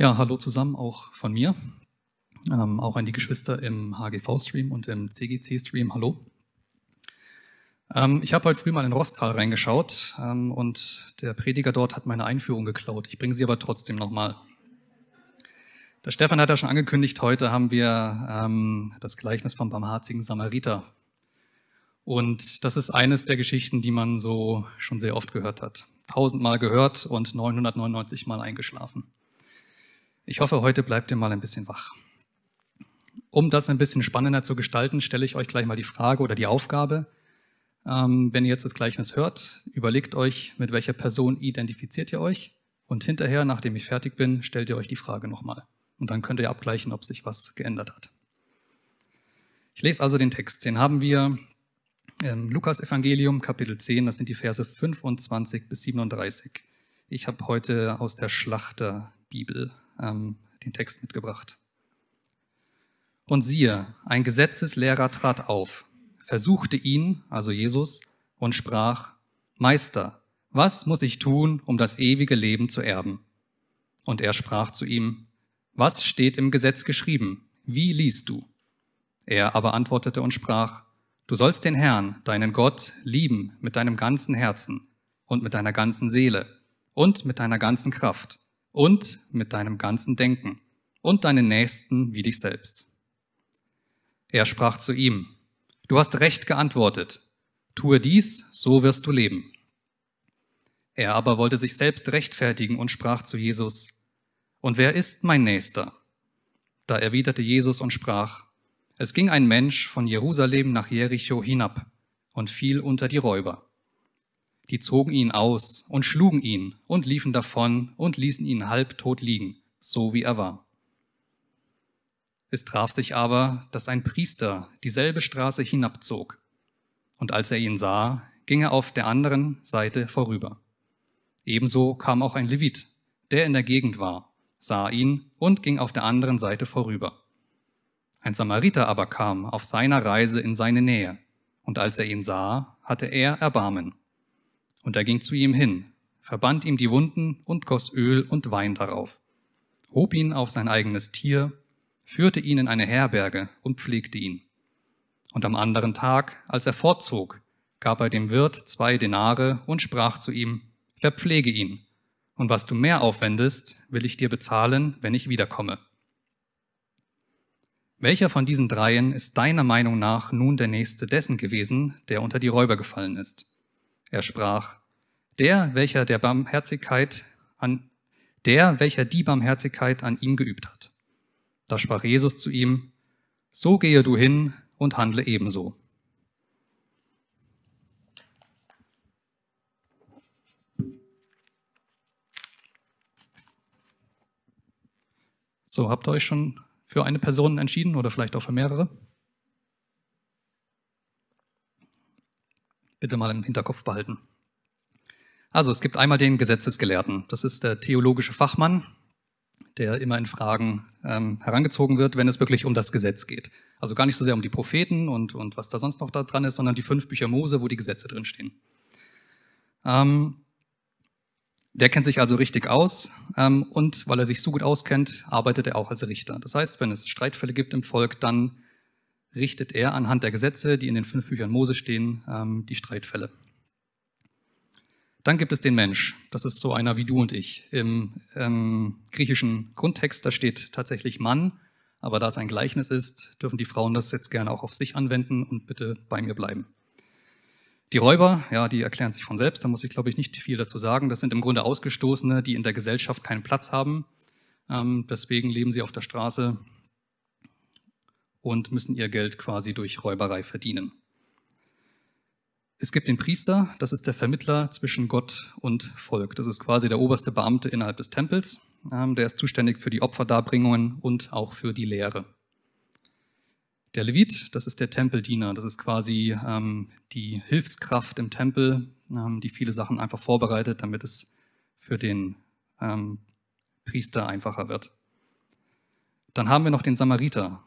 Ja, hallo zusammen auch von mir. Ähm, auch an die Geschwister im HGV-Stream und im CGC-Stream. Hallo. Ähm, ich habe heute früh mal in Rostal reingeschaut ähm, und der Prediger dort hat meine Einführung geklaut. Ich bringe sie aber trotzdem nochmal. Der Stefan hat ja schon angekündigt, heute haben wir ähm, das Gleichnis vom barmherzigen Samariter. Und das ist eines der Geschichten, die man so schon sehr oft gehört hat. Tausendmal gehört und 999 Mal eingeschlafen. Ich hoffe, heute bleibt ihr mal ein bisschen wach. Um das ein bisschen spannender zu gestalten, stelle ich euch gleich mal die Frage oder die Aufgabe. Ähm, wenn ihr jetzt das Gleichnis hört, überlegt euch, mit welcher Person identifiziert ihr euch und hinterher, nachdem ich fertig bin, stellt ihr euch die Frage nochmal. Und dann könnt ihr abgleichen, ob sich was geändert hat. Ich lese also den Text. Den haben wir im Lukas Evangelium, Kapitel 10, das sind die Verse 25 bis 37. Ich habe heute aus der Schlachterbibel ähm, den Text mitgebracht. Und siehe, ein Gesetzeslehrer trat auf, versuchte ihn, also Jesus, und sprach, Meister, was muss ich tun, um das ewige Leben zu erben? Und er sprach zu ihm, was steht im Gesetz geschrieben? Wie liest du? Er aber antwortete und sprach, du sollst den Herrn, deinen Gott, lieben mit deinem ganzen Herzen und mit deiner ganzen Seele und mit deiner ganzen Kraft und mit deinem ganzen Denken und deinen Nächsten wie dich selbst. Er sprach zu ihm, du hast recht geantwortet, tue dies, so wirst du leben. Er aber wollte sich selbst rechtfertigen und sprach zu Jesus, und wer ist mein Nächster? Da erwiderte Jesus und sprach, es ging ein Mensch von Jerusalem nach Jericho hinab und fiel unter die Räuber. Die zogen ihn aus und schlugen ihn und liefen davon und ließen ihn halbtot liegen, so wie er war. Es traf sich aber, dass ein Priester dieselbe Straße hinabzog, und als er ihn sah, ging er auf der anderen Seite vorüber. Ebenso kam auch ein Levit, der in der Gegend war, sah ihn und ging auf der anderen Seite vorüber. Ein Samariter aber kam auf seiner Reise in seine Nähe, und als er ihn sah, hatte er Erbarmen und er ging zu ihm hin, verband ihm die Wunden und goss Öl und Wein darauf, hob ihn auf sein eigenes Tier, führte ihn in eine Herberge und pflegte ihn. Und am anderen Tag, als er fortzog, gab er dem Wirt zwei Denare und sprach zu ihm, verpflege ihn, und was du mehr aufwendest, will ich dir bezahlen, wenn ich wiederkomme. Welcher von diesen dreien ist deiner Meinung nach nun der Nächste dessen gewesen, der unter die Räuber gefallen ist? Er sprach, der, welcher der Barmherzigkeit an, der, welcher die Barmherzigkeit an ihm geübt hat. Da sprach Jesus zu ihm, so gehe du hin und handle ebenso. So, habt ihr euch schon für eine Person entschieden oder vielleicht auch für mehrere? Bitte mal im Hinterkopf behalten. Also es gibt einmal den Gesetzesgelehrten. Das ist der theologische Fachmann, der immer in Fragen ähm, herangezogen wird, wenn es wirklich um das Gesetz geht. Also gar nicht so sehr um die Propheten und, und was da sonst noch da dran ist, sondern die fünf Bücher Mose, wo die Gesetze drinstehen. Ähm, der kennt sich also richtig aus ähm, und weil er sich so gut auskennt, arbeitet er auch als Richter. Das heißt, wenn es Streitfälle gibt im Volk, dann richtet er anhand der Gesetze, die in den fünf Büchern Mose stehen, ähm, die Streitfälle. Dann gibt es den Mensch. Das ist so einer wie du und ich. Im ähm, griechischen Grundtext, da steht tatsächlich Mann, aber da es ein Gleichnis ist, dürfen die Frauen das jetzt gerne auch auf sich anwenden und bitte bei mir bleiben. Die Räuber, ja, die erklären sich von selbst, da muss ich, glaube ich, nicht viel dazu sagen. Das sind im Grunde Ausgestoßene, die in der Gesellschaft keinen Platz haben. Ähm, deswegen leben sie auf der Straße, und müssen ihr Geld quasi durch Räuberei verdienen. Es gibt den Priester, das ist der Vermittler zwischen Gott und Volk. Das ist quasi der oberste Beamte innerhalb des Tempels. Ähm, der ist zuständig für die Opferdarbringungen und auch für die Lehre. Der Levit, das ist der Tempeldiener. Das ist quasi ähm, die Hilfskraft im Tempel, ähm, die viele Sachen einfach vorbereitet, damit es für den Priester einfacher wird. Dann haben wir noch den Samariter.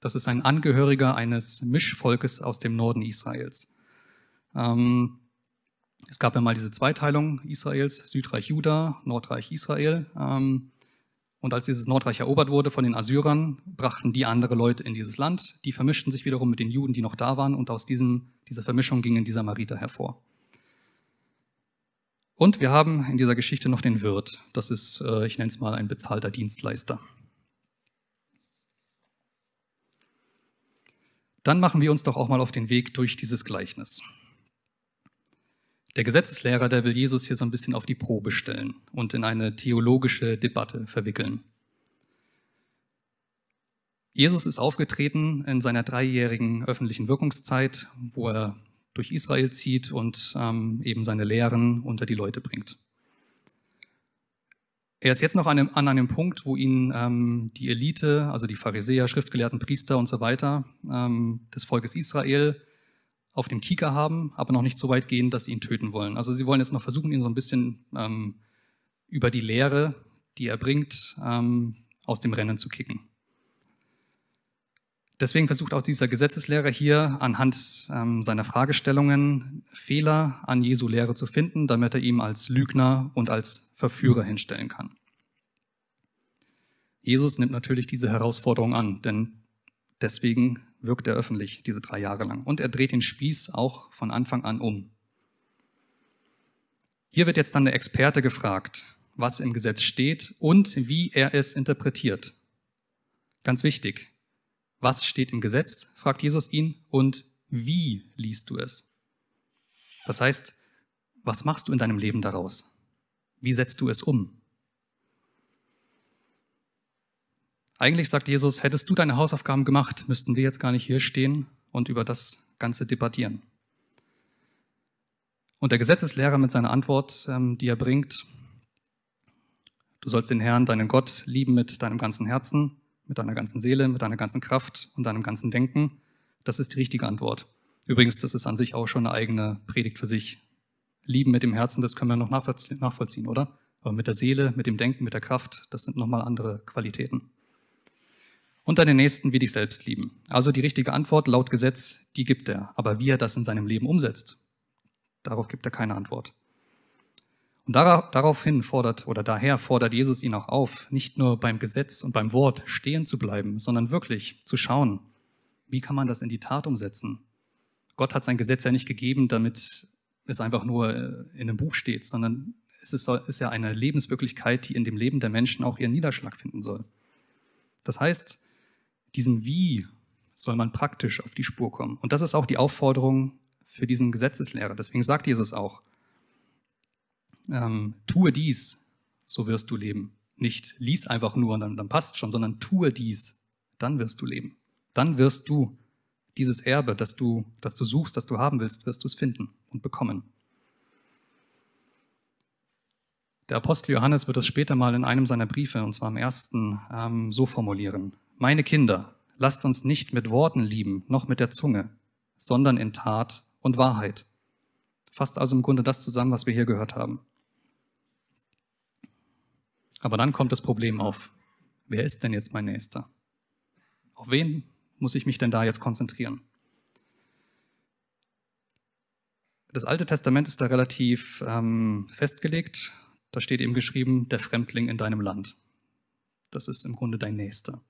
Das ist ein Angehöriger eines Mischvolkes aus dem Norden Israels. Ähm, es gab ja mal diese Zweiteilung Israels, Südreich Juda, Nordreich Israel. Ähm, Und als dieses Nordreich erobert wurde von den Assyrern, brachten die andere Leute in dieses Land. Die vermischten sich wiederum mit den Juden, die noch da waren. Und aus diesem, dieser Vermischung gingen die Samariter hervor. Und wir haben in dieser Geschichte noch den Wirt. Das ist, äh, ich nenne es mal, ein bezahlter Dienstleister. Dann machen wir uns doch auch mal auf den Weg durch dieses Gleichnis. Der Gesetzeslehrer, der will Jesus hier so ein bisschen auf die Probe stellen und in eine theologische Debatte verwickeln. Jesus ist aufgetreten in seiner dreijährigen öffentlichen Wirkungszeit, wo er durch Israel zieht und ähm, eben seine Lehren unter die Leute bringt. Er ist jetzt noch an einem, an einem Punkt, wo ihn ähm, die Elite, also die Pharisäer, Schriftgelehrten, Priester und so weiter ähm, des Volkes Israel auf dem Kieker haben, aber noch nicht so weit gehen, dass sie ihn töten wollen. Also sie wollen jetzt noch versuchen, ihn so ein bisschen ähm, über die Lehre, die er bringt, ähm, aus dem Rennen zu kicken. Deswegen versucht auch dieser Gesetzeslehrer hier anhand ähm, seiner Fragestellungen Fehler an Jesu Lehre zu finden, damit er ihm als Lügner und als Verführer hinstellen kann. Jesus nimmt natürlich diese Herausforderung an, denn Deswegen wirkt er öffentlich diese drei Jahre lang. Und er dreht den Spieß auch von Anfang an um. Hier wird jetzt dann der Experte gefragt, was im Gesetz steht und wie er es interpretiert. Ganz wichtig. Was steht im Gesetz? fragt Jesus ihn. Und wie liest du es? Das heißt, was machst du in deinem Leben daraus? Wie setzt du es um? Eigentlich sagt Jesus, hättest du deine Hausaufgaben gemacht, müssten wir jetzt gar nicht hier stehen und über das Ganze debattieren. Und der Gesetzeslehrer mit seiner Antwort, ähm, die er bringt, du sollst den Herrn, deinen Gott, lieben mit deinem ganzen Herzen, mit deiner ganzen Seele, mit deiner ganzen Kraft und deinem ganzen Denken, das ist die richtige Antwort. Übrigens, das ist an sich auch schon eine eigene Predigt für sich. Lieben mit dem Herzen, das können wir noch nachvollziehen, oder? Aber mit der Seele, mit dem Denken, mit der Kraft, das sind nochmal andere Qualitäten und deinen Nächsten wie dich selbst lieben. Also die richtige Antwort laut Gesetz, die gibt er. Aber wie er das in seinem Leben umsetzt, darauf gibt er keine Antwort. Und daraufhin fordert oder daher fordert Jesus ihn auch auf, nicht nur beim Gesetz und beim Wort stehen zu bleiben, sondern wirklich zu schauen, wie kann man das in die Tat umsetzen. Gott hat sein Gesetz ja nicht gegeben, damit es einfach nur äh, in einem Buch steht, sondern es ist, ja eine Lebenswirklichkeit, die in dem Leben der Menschen auch ihren Niederschlag finden soll. Das heißt, diesem Wie soll man praktisch auf die Spur kommen. Und das ist auch die Aufforderung für diesen Gesetzeslehrer. Deswegen sagt Jesus auch, ähm, tue dies, so wirst du leben. Nicht lies einfach nur und dann, dann passt schon, sondern tue dies, dann wirst du leben. Dann wirst du dieses Erbe, das du, das du suchst, das du haben willst, wirst du es finden und bekommen. Der Apostel Johannes wird es später mal in einem seiner Briefe, und zwar im ersten, ähm, so formulieren. Meine Kinder, lasst uns nicht mit Worten lieben, noch mit der Zunge, sondern in Tat und Wahrheit. Fasst also im Grunde das zusammen, was wir hier gehört haben. Aber dann kommt das Problem auf. Wer ist denn jetzt mein Nächster? Auf wen muss ich mich denn da jetzt konzentrieren? Das Alte Testament ist da relativ ähm, festgelegt. Da steht eben geschrieben, der Fremdling in deinem Land. Das ist im Grunde dein Nächster.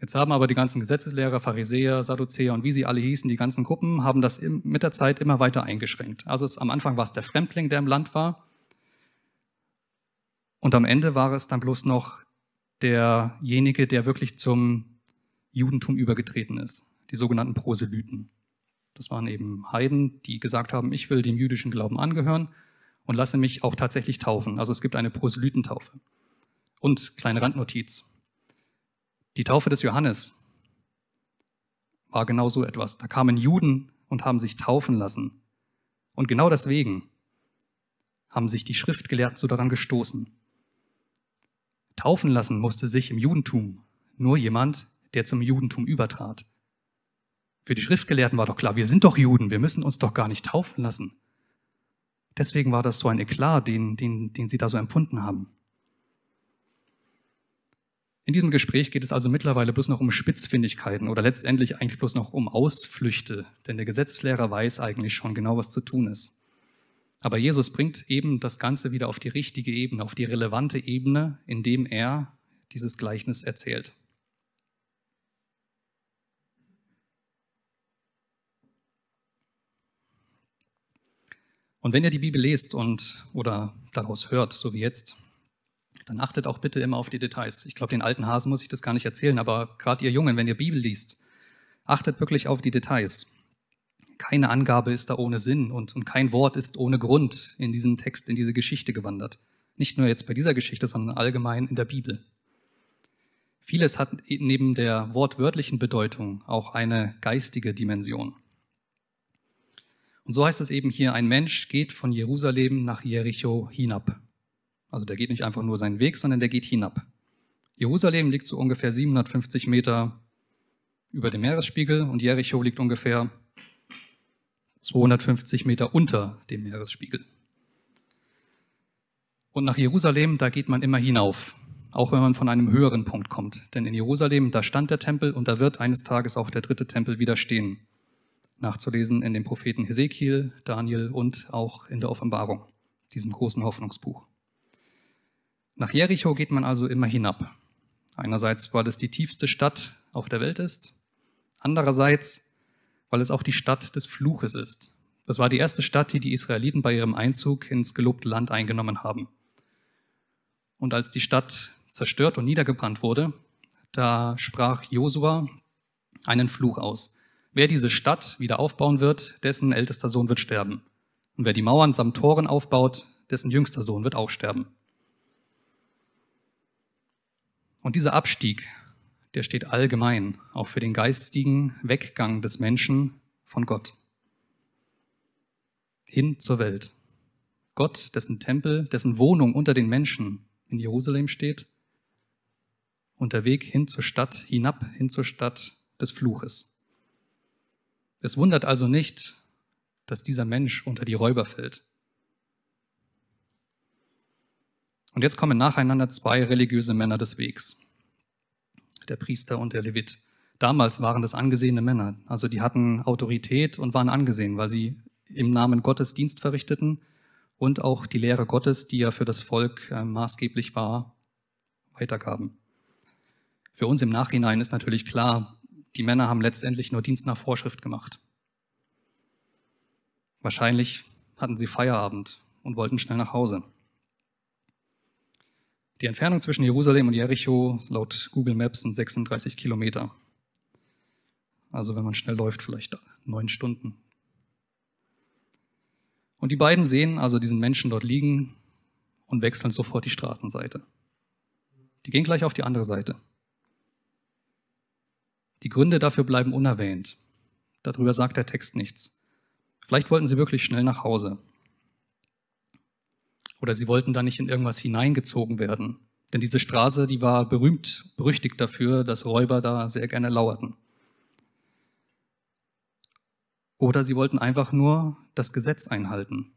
Jetzt haben aber die ganzen Gesetzeslehrer, Pharisäer, Sadduzäer und wie sie alle hießen, die ganzen Gruppen, haben das mit der Zeit immer weiter eingeschränkt. Also es, am Anfang war es der Fremdling, der im Land war. Und am Ende war es dann bloß noch derjenige, der wirklich zum Judentum übergetreten ist. Die sogenannten Proselyten. Das waren eben Heiden, die gesagt haben, ich will dem jüdischen Glauben angehören und lasse mich auch tatsächlich taufen. Also es gibt eine Proselytentaufe. Und kleine Randnotiz. Die Taufe des Johannes war genau so etwas. Da kamen Juden und haben sich taufen lassen. Und genau deswegen haben sich die Schriftgelehrten so daran gestoßen. Taufen lassen musste sich im Judentum nur jemand, der zum Judentum übertrat. Für die Schriftgelehrten war doch klar, wir sind doch Juden, wir müssen uns doch gar nicht taufen lassen. Deswegen war das so ein Eklat, den, den, den sie da so empfunden haben. In diesem Gespräch geht es also mittlerweile bloß noch um Spitzfindigkeiten oder letztendlich eigentlich bloß noch um Ausflüchte, denn der Gesetzeslehrer weiß eigentlich schon genau, was zu tun ist. Aber Jesus bringt eben das Ganze wieder auf die richtige Ebene, auf die relevante Ebene, indem er dieses Gleichnis erzählt. Und wenn ihr die Bibel lest und oder daraus hört, so wie jetzt, dann achtet auch bitte immer auf die Details. Ich glaube, den alten Hasen muss ich das gar nicht erzählen, aber gerade ihr Jungen, wenn ihr Bibel liest, achtet wirklich auf die Details. Keine Angabe ist da ohne Sinn und, und kein Wort ist ohne Grund in diesen Text, in diese Geschichte gewandert. Nicht nur jetzt bei dieser Geschichte, sondern allgemein in der Bibel. Vieles hat neben der wortwörtlichen Bedeutung auch eine geistige Dimension. Und so heißt es eben hier, ein Mensch geht von Jerusalem nach Jericho hinab. Also der geht nicht einfach nur seinen Weg, sondern der geht hinab. Jerusalem liegt so ungefähr 750 Meter über dem Meeresspiegel und Jericho liegt ungefähr 250 Meter unter dem Meeresspiegel. Und nach Jerusalem, da geht man immer hinauf, auch wenn man von einem höheren Punkt kommt. Denn in Jerusalem, da stand der Tempel und da wird eines Tages auch der dritte Tempel wieder stehen nachzulesen in den Propheten Hesekiel, Daniel und auch in der Offenbarung, diesem großen Hoffnungsbuch. Nach Jericho geht man also immer hinab. Einerseits, weil es die tiefste Stadt auf der Welt ist, andererseits, weil es auch die Stadt des Fluches ist. Das war die erste Stadt, die die Israeliten bei ihrem Einzug ins gelobte Land eingenommen haben. Und als die Stadt zerstört und niedergebrannt wurde, da sprach Josua einen Fluch aus. Wer diese Stadt wieder aufbauen wird, dessen ältester Sohn wird sterben. Und wer die Mauern samt Toren aufbaut, dessen jüngster Sohn wird auch sterben. Und dieser Abstieg, der steht allgemein auch für den geistigen Weggang des Menschen von Gott hin zur Welt. Gott, dessen Tempel, dessen Wohnung unter den Menschen in Jerusalem steht, Weg hin zur Stadt, hinab hin zur Stadt des Fluches. Es wundert also nicht, dass dieser Mensch unter die Räuber fällt. Und jetzt kommen nacheinander zwei religiöse Männer des Wegs, der Priester und der Levit. Damals waren das angesehene Männer, also die hatten Autorität und waren angesehen, weil sie im Namen Gottes Dienst verrichteten und auch die Lehre Gottes, die ja für das Volk äh, maßgeblich war, weitergaben. Für uns im Nachhinein ist natürlich klar, die Männer haben letztendlich nur Dienst nach Vorschrift gemacht. Wahrscheinlich hatten sie Feierabend und wollten schnell nach Hause. Die Entfernung zwischen Jerusalem und Jericho laut Google Maps sind 36 Kilometer. Also wenn man schnell läuft, vielleicht neun Stunden. Und die beiden sehen also diesen Menschen dort liegen und wechseln sofort die Straßenseite. Die gehen gleich auf die andere Seite. Die Gründe dafür bleiben unerwähnt. Darüber sagt der Text nichts. Vielleicht wollten sie wirklich schnell nach Hause. Oder sie wollten da nicht in irgendwas hineingezogen werden. Denn diese Straße, die war berühmt, berüchtigt dafür, dass Räuber da sehr gerne lauerten. Oder sie wollten einfach nur das Gesetz einhalten.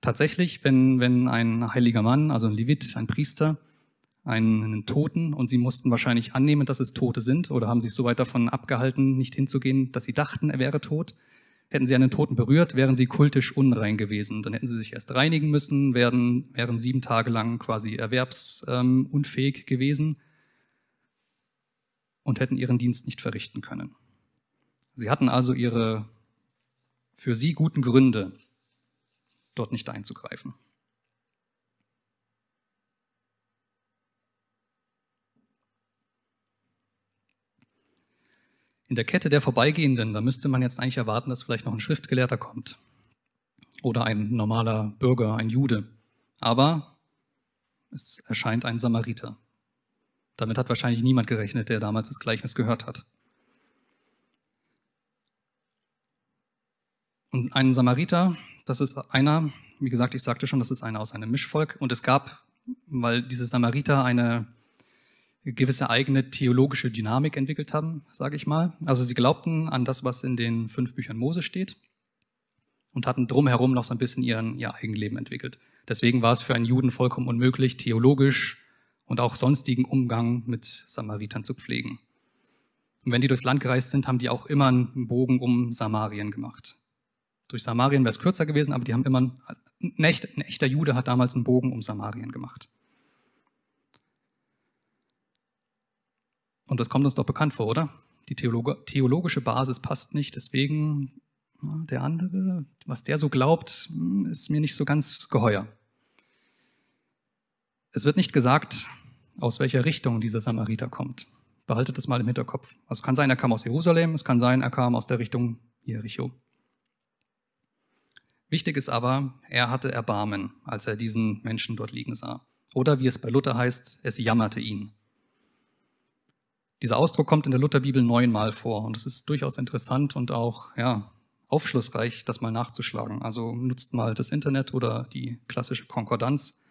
Tatsächlich, wenn, wenn ein heiliger Mann, also ein Levit, ein Priester, einen Toten und sie mussten wahrscheinlich annehmen, dass es Tote sind oder haben sich so weit davon abgehalten, nicht hinzugehen, dass sie dachten, er wäre tot. Hätten sie einen Toten berührt, wären sie kultisch unrein gewesen. Dann hätten sie sich erst reinigen müssen, wären, wären sieben Tage lang quasi erwerbsunfähig ähm, gewesen und hätten ihren Dienst nicht verrichten können. Sie hatten also ihre für sie guten Gründe, dort nicht einzugreifen. In der Kette der Vorbeigehenden, da müsste man jetzt eigentlich erwarten, dass vielleicht noch ein Schriftgelehrter kommt oder ein normaler Bürger, ein Jude. Aber es erscheint ein Samariter. Damit hat wahrscheinlich niemand gerechnet, der damals das Gleichnis gehört hat. Und ein Samariter, das ist einer, wie gesagt, ich sagte schon, das ist einer aus einem Mischvolk. Und es gab, weil diese Samariter eine gewisse eigene theologische Dynamik entwickelt haben, sage ich mal. Also sie glaubten an das, was in den fünf Büchern Mose steht und hatten drumherum noch so ein bisschen ihren, ihr Eigenleben entwickelt. Deswegen war es für einen Juden vollkommen unmöglich, theologisch und auch sonstigen Umgang mit Samaritern zu pflegen. Und wenn die durchs Land gereist sind, haben die auch immer einen Bogen um Samarien gemacht. Durch Samarien wäre es kürzer gewesen, aber die haben immer, ein, echt, ein echter Jude hat damals einen Bogen um Samarien gemacht. Und das kommt uns doch bekannt vor, oder? Die Theologe, theologische Basis passt nicht, deswegen der andere, was der so glaubt, hm, ist mir nicht so ganz geheuer. Es wird nicht gesagt, aus welcher Richtung dieser Samariter kommt. Behaltet das mal im Hinterkopf. Also es kann sein, er kam aus Jerusalem, es kann sein, er kam aus der Richtung Jericho. Wichtig ist aber, er hatte Erbarmen, als er diesen Menschen dort liegen sah. Oder wie es bei Luther heißt, es jammerte ihn. Dieser Ausdruck kommt in der Lutherbibel neunmal vor und es ist durchaus interessant und auch ja, aufschlussreich, das mal nachzuschlagen. Also nutzt mal das Internet oder die klassische Konkordanz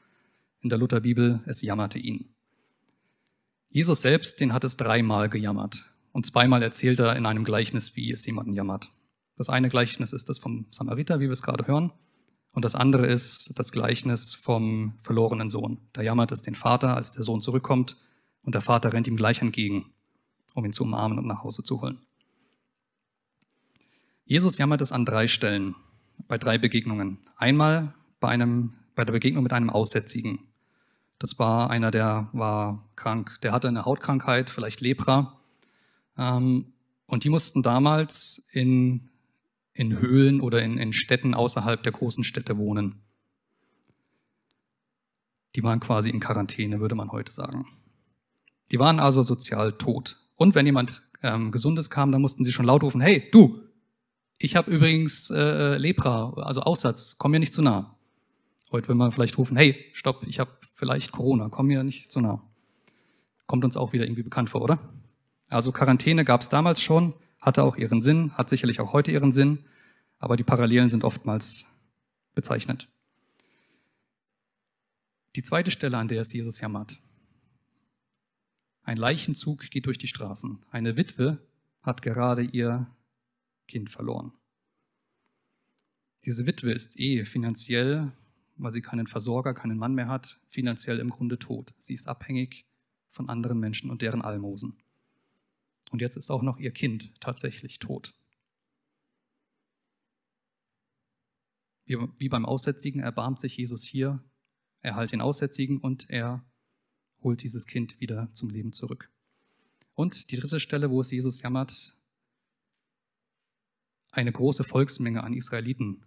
in der Lutherbibel, es jammerte ihn. Jesus selbst, den hat es dreimal gejammert und zweimal erzählt er in einem Gleichnis, wie es jemanden jammert. Das eine Gleichnis ist das vom Samariter, wie wir es gerade hören, und das andere ist das Gleichnis vom verlorenen Sohn. Da jammert es den Vater, als der Sohn zurückkommt und der Vater rennt ihm gleich entgegen, um ihn zu umarmen und nach Hause zu holen. Jesus jammert es an drei Stellen, bei drei Begegnungen. Einmal bei, einem, bei der Begegnung mit einem Aussätzigen. Das war einer, der war krank. Der hatte eine Hautkrankheit, vielleicht Lepra. Ähm, und die mussten damals in, in Höhlen oder in, in Städten außerhalb der großen Städte wohnen. Die waren quasi in Quarantäne, würde man heute sagen. Die waren also sozial tot. Und wenn jemand ähm, Gesundes kam, dann mussten sie schon laut rufen, hey, du, ich habe übrigens äh, Lepra, also Aussatz, komm mir nicht zu nah. Heute will man vielleicht rufen, hey, stopp, ich habe vielleicht Corona, komm mir nicht zu nah. Kommt uns auch wieder irgendwie bekannt vor, oder? Also Quarantäne gab es damals schon, hatte auch ihren Sinn, hat sicherlich auch heute ihren Sinn, aber die Parallelen sind oftmals bezeichnet. Die zweite Stelle, an der es Jesus jammert. Ein Leichenzug geht durch die Straßen. Eine Witwe hat gerade ihr Kind verloren. Diese Witwe ist eh finanziell weil sie keinen Versorger, keinen Mann mehr hat, finanziell im Grunde tot. Sie ist abhängig von anderen Menschen und deren Almosen. Und jetzt ist auch noch ihr Kind tatsächlich tot. Wie, beim Aussätzigen erbarmt sich Jesus hier, er heilt den Aussätzigen und er holt dieses Kind wieder zum Leben zurück. Und die dritte Stelle, wo es Jesus jammert, eine große Volksmenge an Israeliten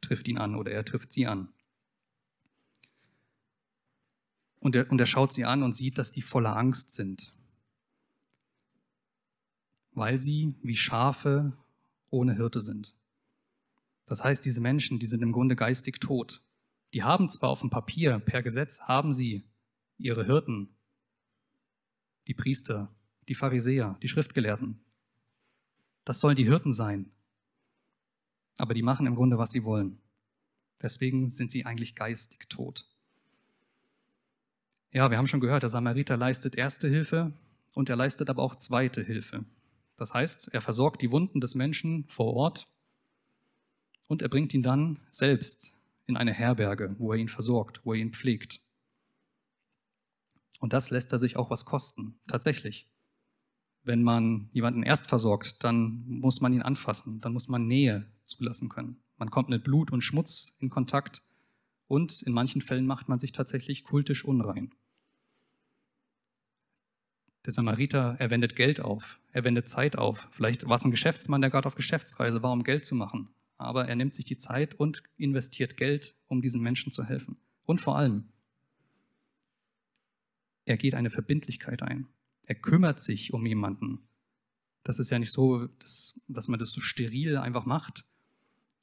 trifft ihn an oder er trifft sie an. Und er, und er schaut sie an und sieht, dass die voller Angst sind, weil sie wie Schafe ohne Hirte sind. Das heißt, diese Menschen, die sind im Grunde geistig tot. Die haben zwar auf dem Papier, per Gesetz, haben sie ihre Hirten, die Priester, die Pharisäer, die Schriftgelehrten. Das sollen die Hirten sein. Aber die machen im Grunde, was sie wollen. Deswegen sind sie eigentlich geistig tot. Ja, wir haben schon gehört, der Samariter leistet erste Hilfe und er leistet aber auch zweite Hilfe. Das heißt, er versorgt die Wunden des Menschen vor Ort und er bringt ihn dann selbst in eine Herberge, wo er ihn versorgt, wo er ihn pflegt. Und das lässt er sich auch was kosten, tatsächlich. Wenn man jemanden erst versorgt, dann muss man ihn anfassen, dann muss man Nähe zulassen können. Man kommt mit Blut und Schmutz in Kontakt und in manchen Fällen macht man sich tatsächlich kultisch unrein. Der Samariter, er wendet Geld auf, er wendet Zeit auf. Vielleicht war es ein Geschäftsmann, der gerade auf Geschäftsreise war, um Geld zu machen. Aber er nimmt sich die Zeit und investiert Geld, um diesen Menschen zu helfen. Und vor allem, er geht eine Verbindlichkeit ein. Er kümmert sich um jemanden. Das ist ja nicht so, dass, dass man das so steril einfach macht,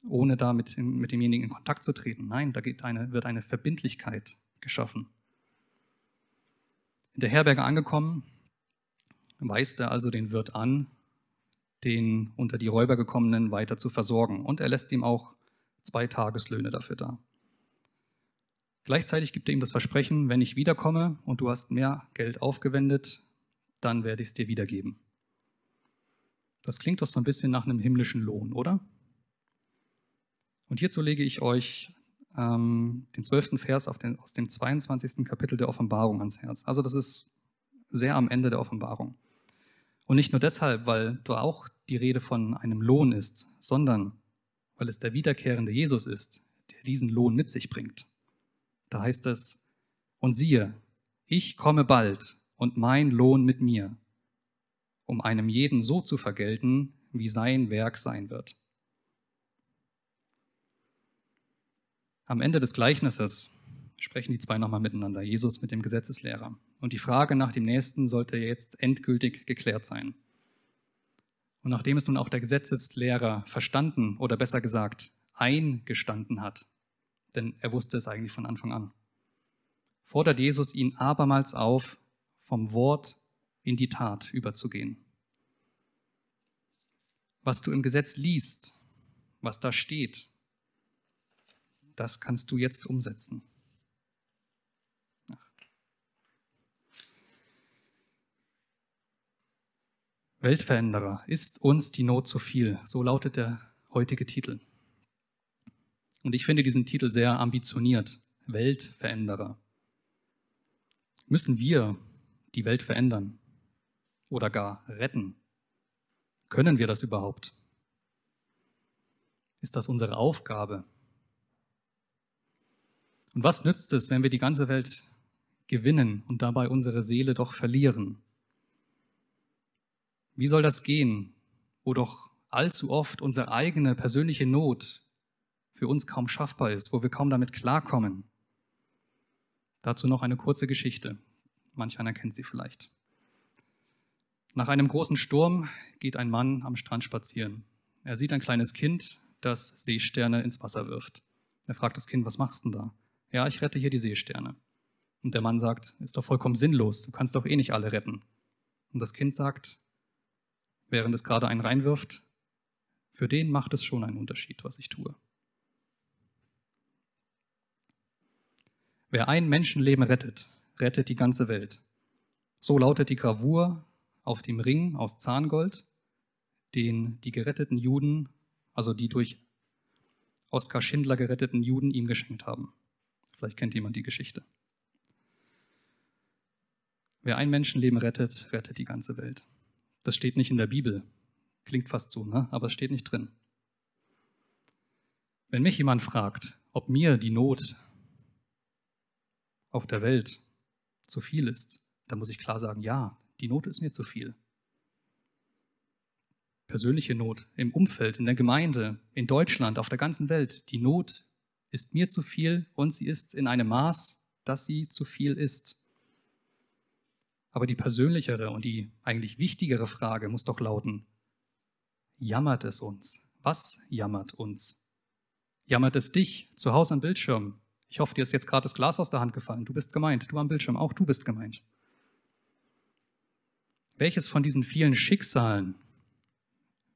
ohne da mit, mit demjenigen in Kontakt zu treten. Nein, da eine, wird eine Verbindlichkeit geschaffen. In der Herberge angekommen, weist er also den Wirt an, den unter die Räuber gekommenen weiter zu versorgen. Und er lässt ihm auch zwei Tageslöhne dafür da. Gleichzeitig gibt er ihm das Versprechen, wenn ich wiederkomme und du hast mehr Geld aufgewendet, dann werde ich es dir wiedergeben. Das klingt doch so ein bisschen nach einem himmlischen Lohn, oder? Und hierzu lege ich euch ähm, den zwölften Vers den, aus dem 22. Kapitel der Offenbarung ans Herz. Also das ist sehr am Ende der Offenbarung. Und nicht nur deshalb, weil da auch die Rede von einem Lohn ist, sondern weil es der wiederkehrende Jesus ist, der diesen Lohn mit sich bringt. Da heißt es, und siehe, ich komme bald und mein Lohn mit mir, um einem jeden so zu vergelten, wie sein Werk sein wird. Am Ende des Gleichnisses sprechen die zwei nochmal miteinander, Jesus mit dem Gesetzeslehrer. Und die Frage nach dem Nächsten sollte jetzt endgültig geklärt sein. Und nachdem es nun auch der Gesetzeslehrer verstanden oder besser gesagt eingestanden hat, denn er wusste es eigentlich von Anfang an, fordert Jesus ihn abermals auf, vom Wort in die Tat überzugehen. Was du im Gesetz liest, was da steht, das kannst du jetzt umsetzen. Weltveränderer, ist uns die Not zu viel? So lautet der heutige Titel. Und ich finde diesen Titel sehr ambitioniert. Weltveränderer. Müssen wir die Welt verändern oder gar retten? Können wir das überhaupt? Ist das unsere Aufgabe? Und was nützt es, wenn wir die ganze Welt gewinnen und dabei unsere Seele doch verlieren? Wie soll das gehen, wo doch allzu oft unsere eigene persönliche Not für uns kaum schaffbar ist, wo wir kaum damit klarkommen? Dazu noch eine kurze Geschichte. Manch einer kennt sie vielleicht. Nach einem großen Sturm geht ein Mann am Strand spazieren. Er sieht ein kleines Kind, das Seesterne ins Wasser wirft. Er fragt das Kind, was machst du denn da? Ja, ich rette hier die Seesterne. Und der Mann sagt, ist doch vollkommen sinnlos, du kannst doch eh nicht alle retten. Und das Kind sagt, während es gerade einen reinwirft, für den macht es schon einen Unterschied, was ich tue. Wer ein Menschenleben rettet, rettet die ganze Welt. So lautet die Gravur auf dem Ring aus Zahngold, den die geretteten Juden, also die durch Oskar Schindler geretteten Juden ihm geschenkt haben. Vielleicht kennt jemand die Geschichte. Wer ein Menschenleben rettet, rettet die ganze Welt. Das steht nicht in der Bibel. Klingt fast so, ne? aber es steht nicht drin. Wenn mich jemand fragt, ob mir die Not auf der Welt zu viel ist, dann muss ich klar sagen, ja, die Not ist mir zu viel. Persönliche Not im Umfeld, in der Gemeinde, in Deutschland, auf der ganzen Welt, die Not ist mir zu viel und sie ist in einem Maß, dass sie zu viel ist. Aber die persönlichere und die eigentlich wichtigere Frage muss doch lauten, jammert es uns? Was jammert uns? Jammert es dich zu Hause am Bildschirm? Ich hoffe, dir ist jetzt gerade das Glas aus der Hand gefallen. Du bist gemeint. Du am Bildschirm, auch du bist gemeint. Welches von diesen vielen Schicksalen,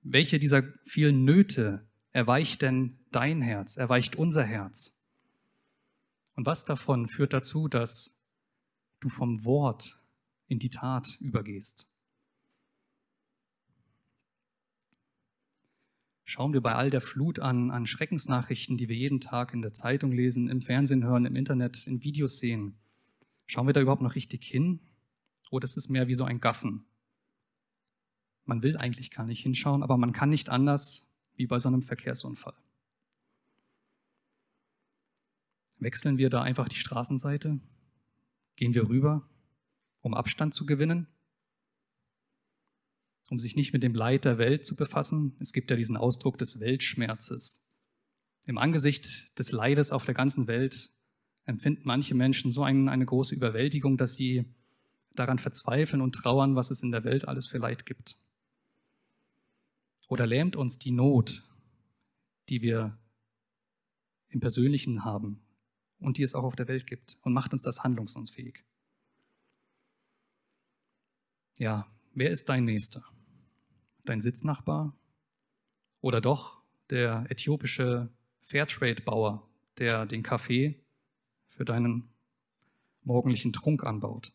welche dieser vielen Nöte erweicht denn dein Herz, erweicht unser Herz? Und was davon führt dazu, dass du vom Wort in die Tat übergehst? Schauen wir bei all der Flut an, an Schreckensnachrichten, die wir jeden Tag in der Zeitung lesen, im Fernsehen hören, im Internet, in Videos sehen. Schauen wir da überhaupt noch richtig hin? Oder ist es mehr wie so ein Gaffen? Man will eigentlich gar nicht hinschauen, aber man kann nicht anders, wie bei so einem Verkehrsunfall. Wechseln wir da einfach die Straßenseite? Gehen wir rüber, um Abstand zu gewinnen? Um sich nicht mit dem Leid der Welt zu befassen? Es gibt ja diesen Ausdruck des Weltschmerzes. Im Angesicht des Leides auf der ganzen Welt empfinden manche Menschen so eine große Überwältigung, dass sie daran verzweifeln und trauern, was es in der Welt alles für Leid gibt. Oder lähmt uns die Not, die wir im Persönlichen haben und die es auch auf der Welt gibt und macht uns das handlungsunfähig? Ja, wer ist dein Nächster? Dein Sitznachbar? Oder doch der äthiopische Fairtrade-Bauer, der den Kaffee für deinen morgendlichen Trunk anbaut?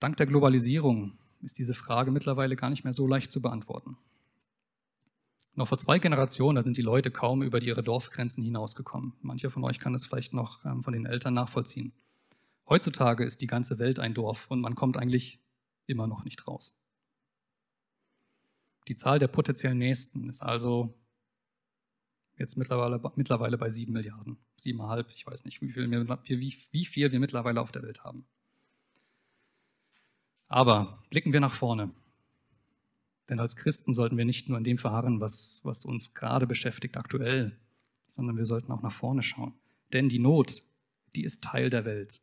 Dank der Globalisierung ist diese Frage mittlerweile gar nicht mehr so leicht zu beantworten. Noch vor zwei Generationen, da sind die Leute kaum über ihre Dorfgrenzen hinausgekommen. Mancher von euch kann es vielleicht noch ähm, von den Eltern nachvollziehen. Heutzutage ist die ganze Welt ein Dorf und man kommt eigentlich immer noch nicht raus. Die Zahl der potenziellen Nächsten ist also jetzt mittlerweile, mittlerweile bei sieben Milliarden, siebeneinhalb, ich weiß nicht, wie viel, wir, wie, wie viel wir mittlerweile auf der Welt haben. Aber blicken wir nach vorne. Denn als Christen sollten wir nicht nur in dem verharren, was, was uns gerade beschäftigt aktuell, sondern wir sollten auch nach vorne schauen. Denn die Not, die ist Teil der Welt.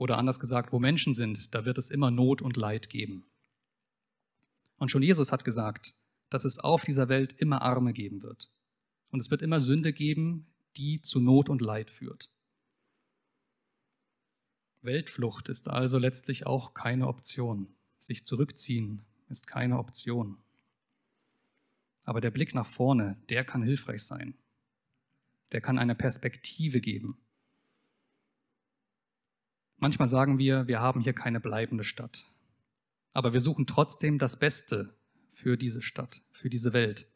Oder anders gesagt, wo Menschen sind, da wird es immer Not und Leid geben. Und schon Jesus hat gesagt, dass es auf dieser Welt immer Arme geben wird. Und es wird immer Sünde geben, die zu Not und Leid führt. Weltflucht ist also letztlich auch keine Option. Sich zurückziehen ist keine Option. Aber der Blick nach vorne, der kann hilfreich sein. Der kann eine Perspektive geben. Manchmal sagen wir, wir haben hier keine bleibende Stadt. Aber wir suchen trotzdem das Beste für diese Stadt, für diese Welt.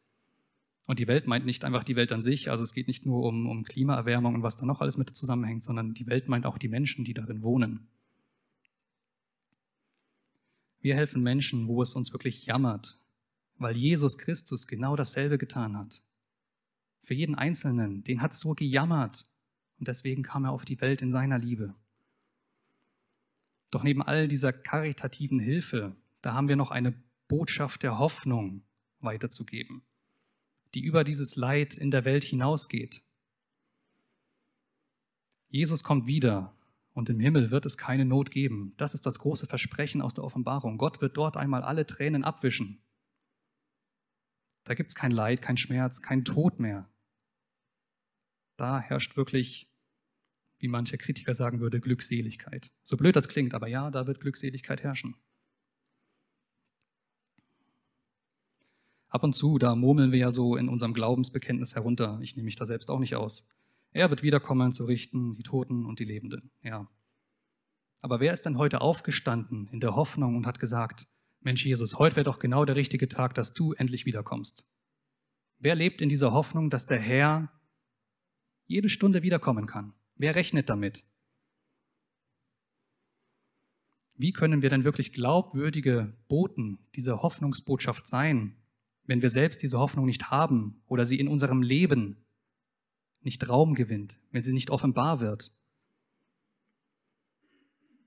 Und die Welt meint nicht einfach die Welt an sich, also es geht nicht nur um, um Klimaerwärmung und was da noch alles mit zusammenhängt, sondern die Welt meint auch die Menschen, die darin wohnen. Wir helfen Menschen, wo es uns wirklich jammert, weil Jesus Christus genau dasselbe getan hat. Für jeden Einzelnen, den hat es so gejammert und deswegen kam er auf die Welt in seiner Liebe. Doch neben all dieser karitativen Hilfe, da haben wir noch eine Botschaft der Hoffnung weiterzugeben, die über dieses Leid in der Welt hinausgeht. Jesus kommt wieder und im Himmel wird es keine Not geben. Das ist das große Versprechen aus der Offenbarung. Gott wird dort einmal alle Tränen abwischen. Da gibt es kein Leid, kein Schmerz, kein Tod mehr. Da herrscht wirklich wie mancher Kritiker sagen würde, Glückseligkeit. So blöd das klingt, aber ja, da wird Glückseligkeit herrschen. Ab und zu, da murmeln wir ja so in unserem Glaubensbekenntnis herunter. Ich nehme mich da selbst auch nicht aus. Er wird wiederkommen zu richten, die Toten und die Lebenden. Ja. Aber wer ist denn heute aufgestanden in der Hoffnung und hat gesagt, Mensch Jesus, heute wäre doch genau der richtige Tag, dass du endlich wiederkommst? Wer lebt in dieser Hoffnung, dass der Herr jede Stunde wiederkommen kann? Wer rechnet damit? Wie können wir denn wirklich glaubwürdige Boten dieser Hoffnungsbotschaft sein, wenn wir selbst diese Hoffnung nicht haben oder sie in unserem Leben nicht Raum gewinnt, wenn sie nicht offenbar wird?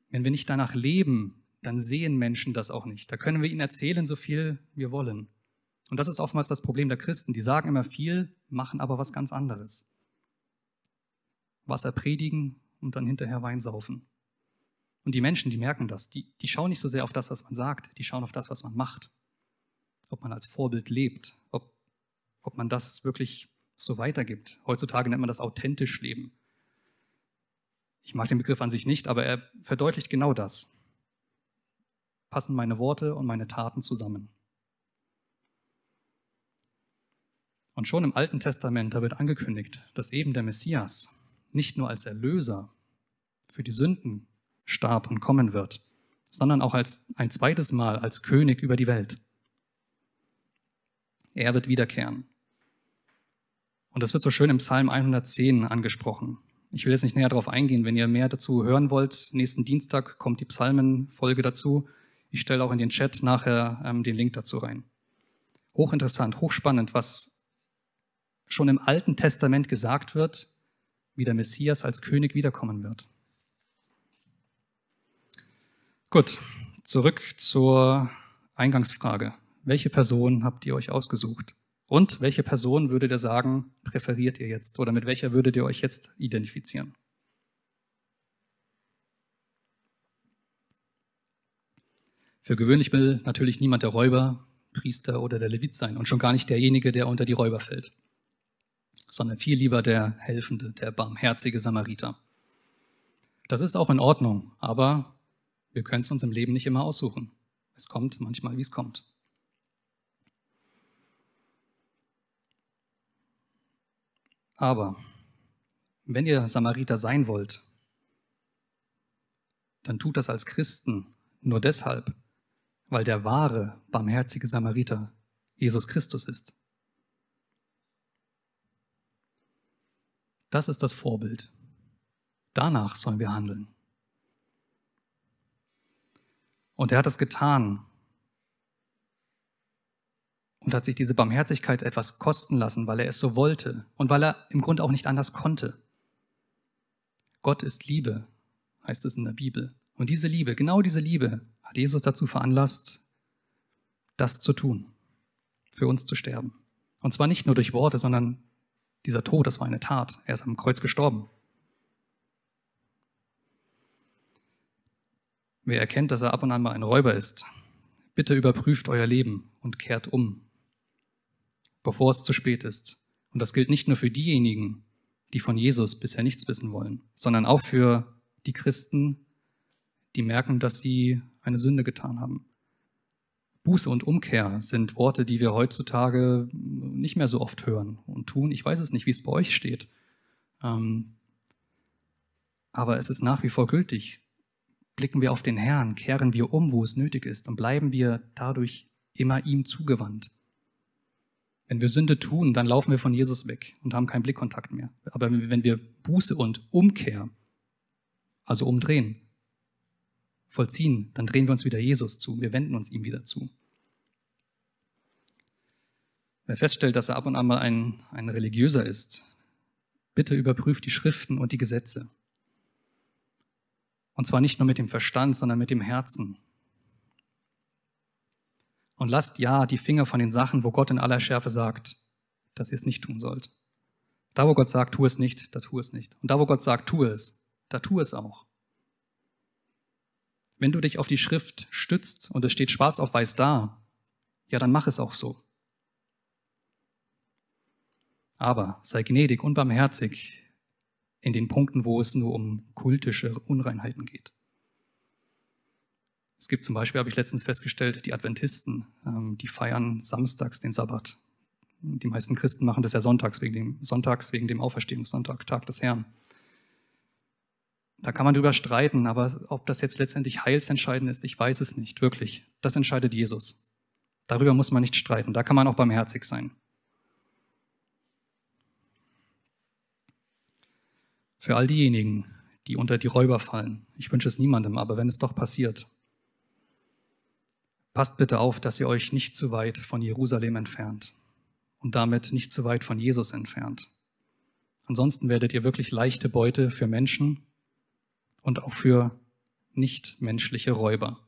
Wenn wir nicht danach leben, dann sehen Menschen das auch nicht. Da können wir ihnen erzählen, so viel wir wollen. Und das ist oftmals das Problem der Christen. Die sagen immer viel, machen aber was ganz anderes. Wasser predigen und dann hinterher Wein saufen. Und die Menschen, die merken das, die, die schauen nicht so sehr auf das, was man sagt, die schauen auf das, was man macht. Ob man als Vorbild lebt, ob, ob man das wirklich so weitergibt. Heutzutage nennt man das authentisch leben. Ich mag den Begriff an sich nicht, aber er verdeutlicht genau das. Passen meine Worte und meine Taten zusammen. Und schon im Alten Testament, da wird angekündigt, dass eben der Messias, nicht nur als Erlöser für die Sünden starb und kommen wird, sondern auch als ein zweites Mal als König über die Welt. Er wird wiederkehren. Und das wird so schön im Psalm 110 angesprochen. Ich will jetzt nicht näher darauf eingehen. Wenn ihr mehr dazu hören wollt, nächsten Dienstag kommt die Psalmenfolge dazu. Ich stelle auch in den Chat nachher ähm, den Link dazu rein. Hochinteressant, hochspannend, was schon im Alten Testament gesagt wird wie der Messias als König wiederkommen wird. Gut, zurück zur Eingangsfrage. Welche Person habt ihr euch ausgesucht? Und welche Person würdet ihr sagen, präferiert ihr jetzt? Oder mit welcher würdet ihr euch jetzt identifizieren? Für gewöhnlich will natürlich niemand der Räuber, Priester oder der Levit sein und schon gar nicht derjenige, der unter die Räuber fällt sondern viel lieber der helfende, der barmherzige Samariter. Das ist auch in Ordnung, aber wir können es uns im Leben nicht immer aussuchen. Es kommt manchmal, wie es kommt. Aber wenn ihr Samariter sein wollt, dann tut das als Christen nur deshalb, weil der wahre, barmherzige Samariter Jesus Christus ist. Das ist das Vorbild. Danach sollen wir handeln. Und er hat es getan. und hat sich diese Barmherzigkeit etwas kosten lassen, weil er es so wollte und weil er im Grunde auch nicht anders konnte. Gott ist Liebe, heißt es in der Bibel. Und diese Liebe, genau diese Liebe, hat Jesus dazu veranlasst, das zu tun, für uns zu sterben. Und zwar nicht nur durch Worte, sondern dieser Tod, das war eine Tat. Er ist am Kreuz gestorben. Wer erkennt, dass er ab und an mal ein Räuber ist, bitte überprüft euer Leben und kehrt um, bevor es zu spät ist. Und das gilt nicht nur für diejenigen, die von Jesus bisher nichts wissen wollen, sondern auch für die Christen, die merken, dass sie eine Sünde getan haben. Buße und Umkehr sind Worte, die wir heutzutage nicht mehr so oft hören und tun. Ich weiß es nicht, wie es bei euch steht. Ähm, aber es ist nach wie vor gültig. Blicken wir auf den Herrn, kehren wir um, wo es nötig ist und bleiben wir dadurch immer ihm zugewandt. Wenn wir Sünde tun, dann laufen wir von Jesus weg und haben keinen Blickkontakt mehr. Aber wenn wir Buße und Umkehr, also umdrehen, vollziehen, dann drehen wir uns wieder Jesus zu. Wir wenden uns ihm wieder zu. Wer feststellt, dass er ab und an mal ein, ein Religiöser ist, bitte überprüft die Schriften und die Gesetze. Und zwar nicht nur mit dem Verstand, sondern mit dem Herzen. Und lasst ja die Finger von den Sachen, wo Gott in aller Schärfe sagt, dass ihr es nicht tun sollt. Da, wo Gott sagt, tu es nicht, da tu es nicht. Und da, wo Gott sagt, tu es, da tu es auch. Wenn du dich auf die Schrift stützt und es steht schwarz auf weiß da, ja, dann mach es auch so. Aber sei gnädig und barmherzig in den Punkten, wo es nur um kultische Unreinheiten geht. Es gibt zum Beispiel, habe ich letztens festgestellt, die Adventisten, ähm, die feiern samstags den Sabbat. Die meisten Christen machen das ja sonntags wegen dem, sonntags wegen dem Auferstehungssonntag, Tag des Herrn. Da kann man drüber streiten, aber ob das jetzt letztendlich heilsentscheidend ist, ich weiß es nicht, wirklich. Das entscheidet Jesus. Darüber muss man nicht streiten, da kann man auch barmherzig sein. Für all diejenigen, die unter die Räuber fallen, ich wünsche es niemandem, aber wenn es doch passiert, passt bitte auf, dass ihr euch nicht zu weit von Jerusalem entfernt und damit nicht zu weit von Jesus entfernt. Ansonsten werdet ihr wirklich leichte Beute für Menschen und auch für nichtmenschliche Räuber.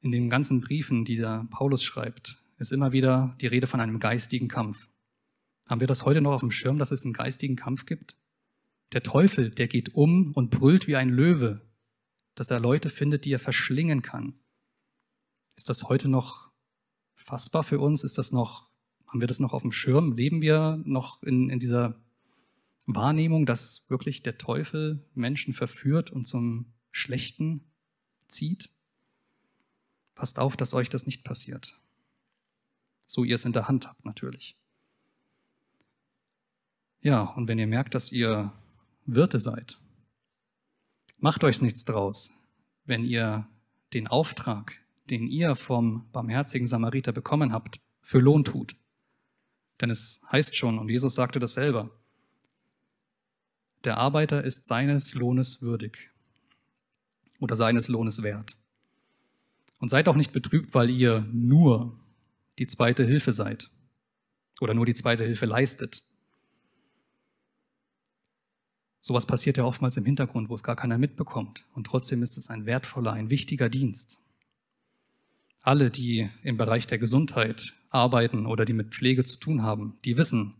In den ganzen Briefen, die da Paulus schreibt, ist immer wieder die Rede von einem geistigen Kampf. Haben wir das heute noch auf dem Schirm, dass es einen geistigen Kampf gibt? Der Teufel, der geht um und brüllt wie ein Löwe, dass er Leute findet, die er verschlingen kann. Ist das heute noch fassbar für uns? Ist das noch, haben wir das noch auf dem Schirm? Leben wir noch in, in dieser Wahrnehmung, dass wirklich der Teufel Menschen verführt und zum Schlechten zieht? Passt auf, dass euch das nicht passiert. So ihr es in der Hand habt natürlich. Ja, und wenn ihr merkt, dass ihr Wirte seid, macht euch nichts draus, wenn ihr den Auftrag, den ihr vom barmherzigen Samariter bekommen habt, für Lohn tut. Denn es heißt schon, und Jesus sagte das selber, der Arbeiter ist seines Lohnes würdig oder seines Lohnes wert. Und seid auch nicht betrübt, weil ihr nur die zweite Hilfe seid oder nur die zweite Hilfe leistet. Sowas passiert ja oftmals im Hintergrund, wo es gar keiner mitbekommt. Und trotzdem ist es ein wertvoller, ein wichtiger Dienst. Alle, die im Bereich der Gesundheit arbeiten oder die mit Pflege zu tun haben, die wissen,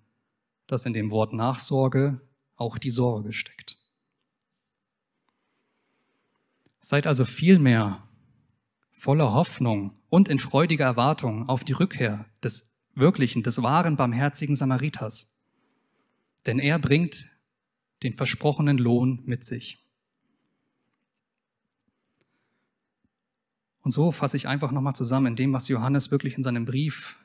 dass in dem Wort Nachsorge auch die Sorge steckt. Seid also vielmehr voller Hoffnung und in freudiger Erwartung auf die Rückkehr des wirklichen, des wahren, barmherzigen Samariters. Denn er bringt den versprochenen Lohn mit sich. Und so fasse ich einfach nochmal zusammen in dem, was Johannes wirklich in seinem Brief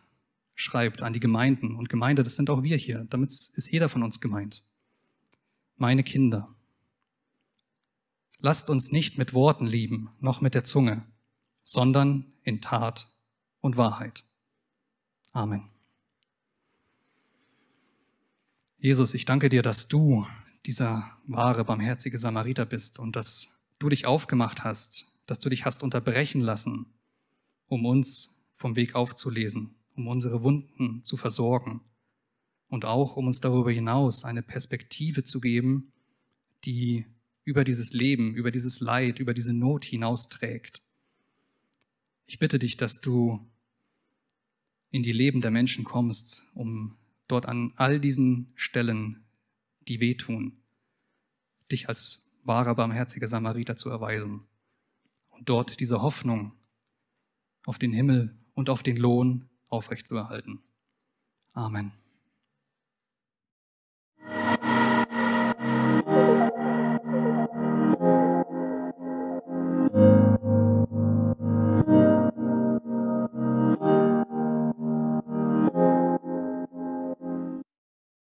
schreibt an die Gemeinden. Und Gemeinde, das sind auch wir hier. Damit ist jeder von uns gemeint. Meine Kinder, lasst uns nicht mit Worten lieben, noch mit der Zunge, sondern in Tat und Wahrheit. Amen. Jesus, ich danke dir, dass du dieser wahre, barmherzige Samariter bist und dass du dich aufgemacht hast, dass du dich hast unterbrechen lassen, um uns vom Weg aufzulesen, um unsere Wunden zu versorgen und auch um uns darüber hinaus eine Perspektive zu geben, die über dieses Leben, über dieses Leid, über diese Not hinausträgt. Ich bitte dich, dass du in die Leben der Menschen kommst, um dort an all diesen Stellen, die wehtun, dich als wahrer, barmherziger Samariter zu erweisen und dort diese Hoffnung auf den Himmel und auf den Lohn aufrechtzuerhalten. Amen.